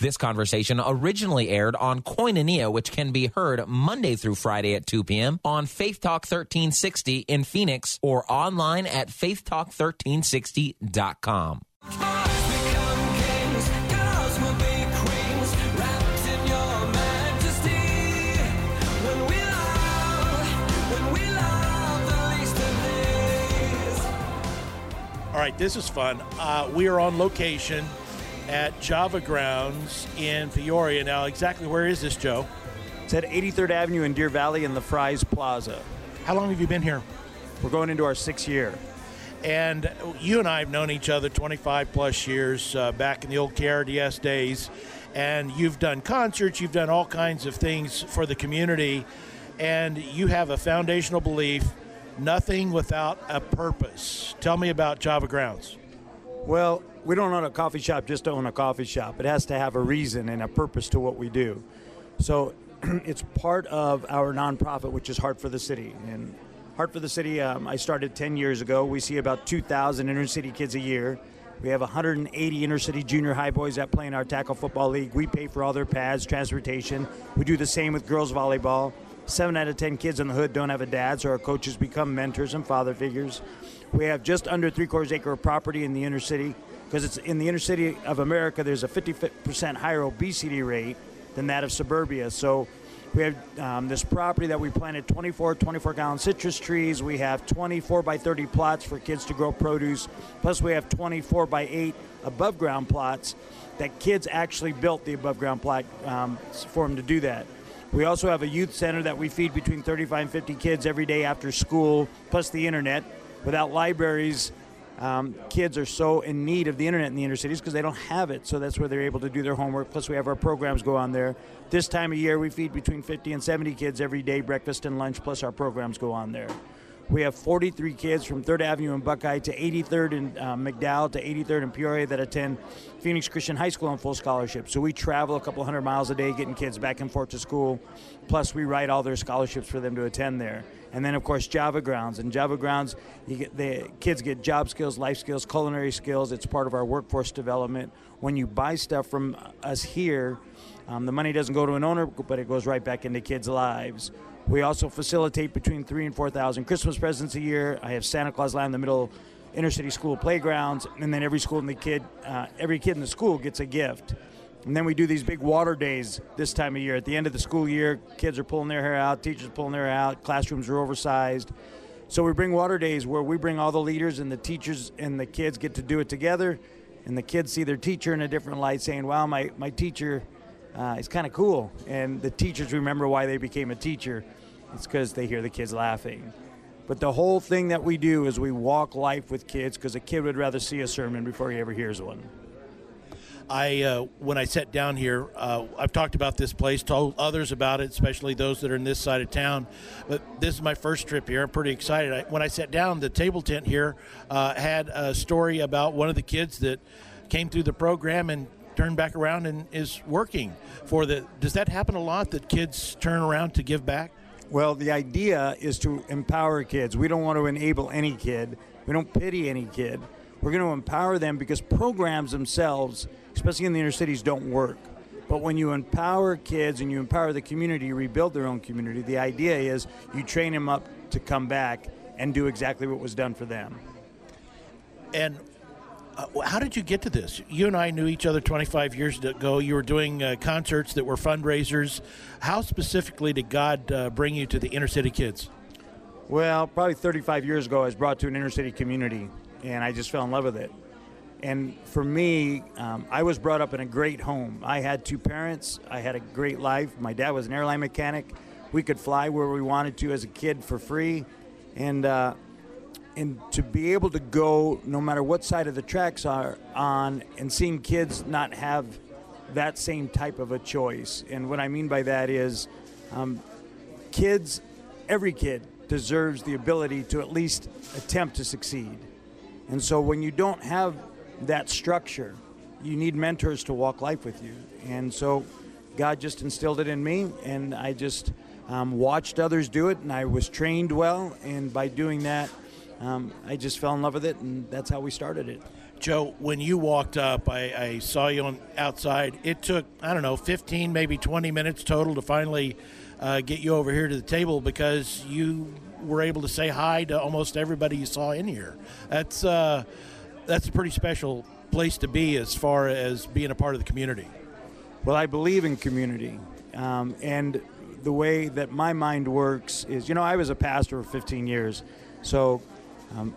This conversation originally aired on Koinonia, which can be heard Monday through Friday at 2 p.m. on Faith Talk 1360 in Phoenix or online at faithtalk1360.com. All right, this is fun. Uh, we are on location at Java Grounds in Peoria. Now, exactly where is this, Joe? It's at 83rd Avenue in Deer Valley in the Fry's Plaza. How long have you been here? We're going into our sixth year. And you and I have known each other 25 plus years uh, back in the old KRDS days. And you've done concerts, you've done all kinds of things for the community. And you have a foundational belief nothing without a purpose. Tell me about Java Grounds. Well, we don't own a coffee shop just to own a coffee shop. It has to have a reason and a purpose to what we do. So it's part of our nonprofit, which is Heart for the City. And Heart for the City, um, I started 10 years ago. We see about 2,000 inner city kids a year. We have 180 inner city junior high boys that play in our tackle football league. We pay for all their pads, transportation. We do the same with girls volleyball. Seven out of 10 kids in the hood don't have a dad, so our coaches become mentors and father figures. We have just under three quarters acre of property in the inner city because it's in the inner city of America. There's a 50% higher obesity rate than that of suburbia. So we have um, this property that we planted 24 24 gallon citrus trees. We have 24 by 30 plots for kids to grow produce. Plus, we have 24 by 8 above ground plots that kids actually built the above ground plot um, for them to do that. We also have a youth center that we feed between 35 and 50 kids every day after school, plus the internet. Without libraries, um, kids are so in need of the internet in the inner cities because they don't have it. So that's where they're able to do their homework. Plus, we have our programs go on there. This time of year, we feed between 50 and 70 kids every day, breakfast and lunch. Plus, our programs go on there. We have 43 kids from 3rd Avenue in Buckeye to 83rd in uh, McDowell to 83rd in Peoria that attend Phoenix Christian High School on full scholarship. So we travel a couple hundred miles a day getting kids back and forth to school. Plus, we write all their scholarships for them to attend there. And then, of course, Java Grounds. And Java Grounds, get, the kids get job skills, life skills, culinary skills. It's part of our workforce development. When you buy stuff from us here, um, the money doesn't go to an owner, but it goes right back into kids' lives. We also facilitate between three and four thousand Christmas presents a year. I have Santa Claus Land in the middle inner city school playgrounds, and then every school in the kid, uh, every kid in the school gets a gift. And then we do these big water days this time of year. At the end of the school year, kids are pulling their hair out, teachers pulling their hair out, classrooms are oversized. So we bring water days where we bring all the leaders and the teachers and the kids get to do it together, and the kids see their teacher in a different light, saying, "Wow, my my teacher." Uh, kind of cool, and the teachers remember why they became a teacher. It's because they hear the kids laughing. But the whole thing that we do is we walk life with kids because a kid would rather see a sermon before he ever hears one. I uh, when I sat down here, uh, I've talked about this place, told others about it, especially those that are in this side of town. But this is my first trip here. I'm pretty excited. I, when I sat down, the table tent here uh, had a story about one of the kids that came through the program and turned back around and is working for the. Does that happen a lot that kids turn around to give back? Well, the idea is to empower kids. We don't want to enable any kid. We don't pity any kid. We're going to empower them because programs themselves, especially in the inner cities, don't work. But when you empower kids and you empower the community, to rebuild their own community, the idea is you train them up to come back and do exactly what was done for them. And how did you get to this? You and I knew each other 25 years ago. You were doing uh, concerts that were fundraisers. How specifically did God uh, bring you to the inner city kids? Well, probably 35 years ago, I was brought to an inner city community, and I just fell in love with it. And for me, um, I was brought up in a great home. I had two parents. I had a great life. My dad was an airline mechanic. We could fly where we wanted to as a kid for free, and uh, and to be able to go no matter what side of the tracks are on and seeing kids not have that same type of a choice. And what i mean by that is um, kids every kid deserves the ability to at least attempt to succeed. And so when you don't have that structure you need mentors to walk life with you. And so god just instilled it in me and i just um, watched others do it and i was trained well and by doing that um, I just fell in love with it, and that's how we started it. Joe, when you walked up, I, I, saw you on outside. It took I don't know, 15, maybe 20 minutes total to finally uh, get you over here to the table because you were able to say hi to almost everybody you saw in here. That's uh, that's a pretty special place to be as far as being a part of the community. Well, I believe in community, um, and the way that my mind works is, you know, I was a pastor for 15 years, so um,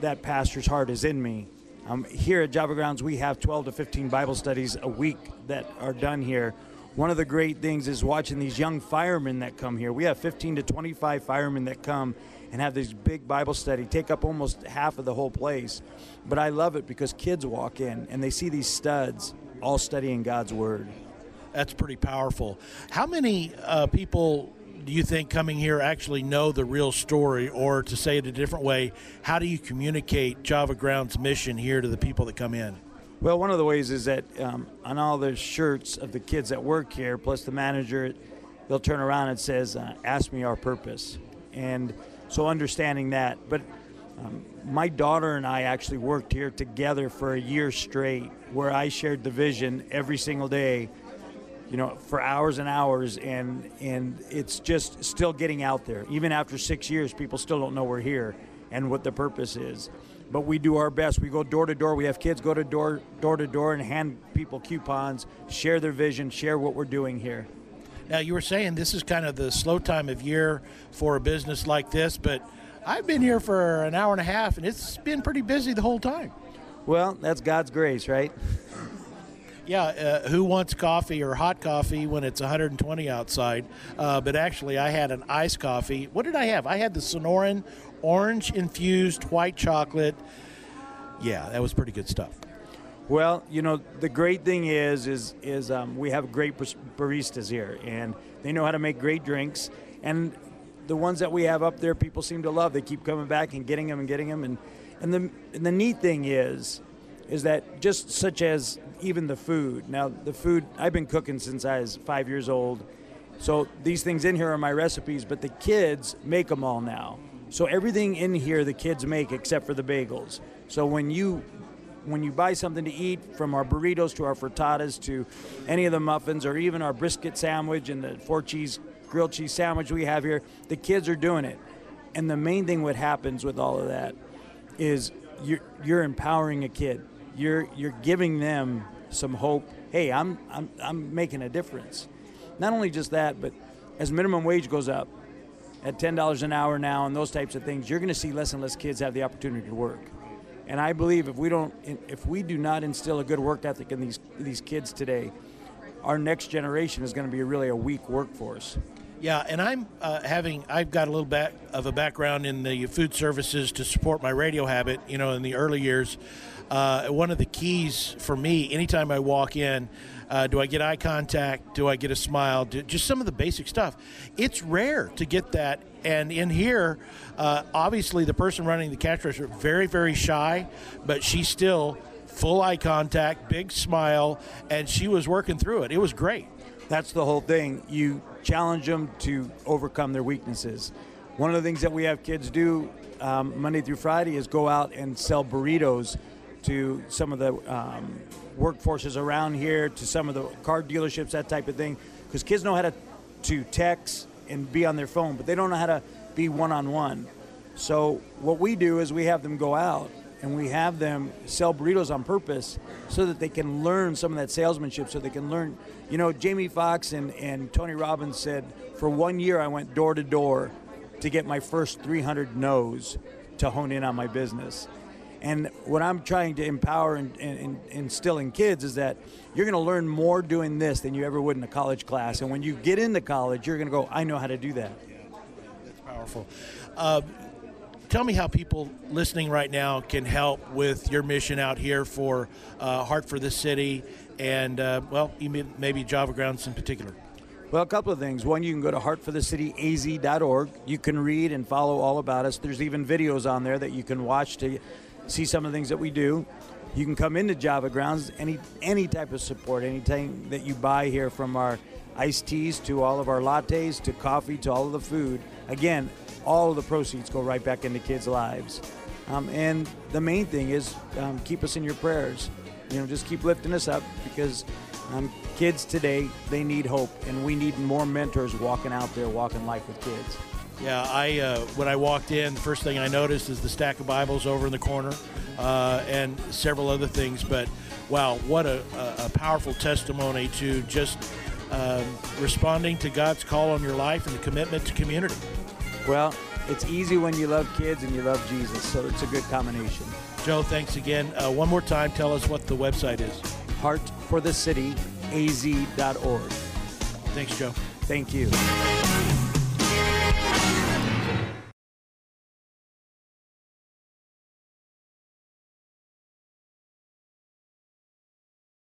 that, pastor's heart is in me um, here at Java Grounds, we have 12 to 15 Bible studies a week that are done here. One of the great things is watching these young firemen that come here. We have 15 to 25 firemen that come and have this big Bible study, take up almost half of the whole place. But I love it because kids walk in and they see these studs all studying God's Word. That's pretty powerful. How many uh, people do you think coming here actually know the real story, or to say it a different way, how do you communicate Java Ground's mission here to the people that come in? Well, one of the ways is that um, on all the shirts of the kids that work here, plus the manager, they'll turn around and says, uh, "Ask me our purpose," and so understanding that. But um, my daughter and I actually worked here together for a year straight, where I shared the vision every single day you know, for hours and hours, and and it's just still getting out there. Even after six years, people still don't know we're here and what the purpose is. But we do our best. We go door to door. We have kids go to door door to door and hand people coupons, share their vision, share what we're doing here. Now you were saying this is kind of the slow time of year for a business like this, but I've been here for an hour and a half, and it's been pretty busy the whole time. Well, that's God's grace, right? Yeah, uh, who wants coffee or hot coffee when it's 120 outside? Uh, but actually, I had an iced coffee. What did I have? I had the Sonoran orange infused white chocolate. Yeah, that was pretty good stuff. Well, you know, the great thing is, is, is um, we have great baristas here, and they know how to make great drinks. And the ones that we have up there, people seem to love. They keep coming back and getting them and getting them. And, and the, and the neat thing is, is that just such as even the food. Now, the food, I've been cooking since I was five years old. So these things in here are my recipes, but the kids make them all now. So everything in here the kids make except for the bagels. So when you when you buy something to eat, from our burritos to our frittatas to any of the muffins or even our brisket sandwich and the four cheese grilled cheese sandwich we have here, the kids are doing it. And the main thing what happens with all of that is you're, you're empowering a kid you're you're giving them some hope. Hey, I'm I'm I'm making a difference. Not only just that, but as minimum wage goes up at ten dollars an hour now, and those types of things, you're going to see less and less kids have the opportunity to work. And I believe if we don't, if we do not instill a good work ethic in these these kids today, our next generation is going to be really a weak workforce. Yeah, and I'm uh, having I've got a little bit of a background in the food services to support my radio habit. You know, in the early years, uh, one of the keys for me, anytime I walk in, uh, do I get eye contact? Do I get a smile? Do, just some of the basic stuff. It's rare to get that. And in here, uh, obviously, the person running the cash register very, very shy, but she's still full eye contact, big smile, and she was working through it. It was great. That's the whole thing. You challenge them to overcome their weaknesses. One of the things that we have kids do um, Monday through Friday is go out and sell burritos to some of the um, workforces around here, to some of the car dealerships, that type of thing. Because kids know how to, to text and be on their phone, but they don't know how to be one on one. So, what we do is we have them go out and we have them sell burritos on purpose so that they can learn some of that salesmanship, so they can learn. You know, Jamie Foxx and, and Tony Robbins said, for one year I went door to door to get my first 300 no's to hone in on my business. And what I'm trying to empower and, and, and instill in kids is that you're going to learn more doing this than you ever would in a college class. And when you get into college, you're going to go, I know how to do that. Yeah, that's powerful. Uh, tell me how people listening right now can help with your mission out here for uh, Heart for the City and, uh, well, maybe Java Grounds in particular. Well, a couple of things. One, you can go to heartforthecityaz.org. You can read and follow all about us. There's even videos on there that you can watch to see some of the things that we do. You can come into Java Grounds, any any type of support, anything that you buy here from our iced teas to all of our lattes to coffee to all of the food. Again, all of the proceeds go right back into kids' lives. Um, and the main thing is um, keep us in your prayers. You know, just keep lifting us up because um, kids today they need hope, and we need more mentors walking out there, walking life with kids. Yeah, I uh, when I walked in, the first thing I noticed is the stack of Bibles over in the corner, uh, and several other things. But wow, what a, a powerful testimony to just um, responding to God's call on your life and the commitment to community. Well, it's easy when you love kids and you love Jesus, so it's a good combination. Joe, thanks again. Uh, one more time, tell us what the website is. Heartforthecityaz.org. Thanks, Joe. Thank you.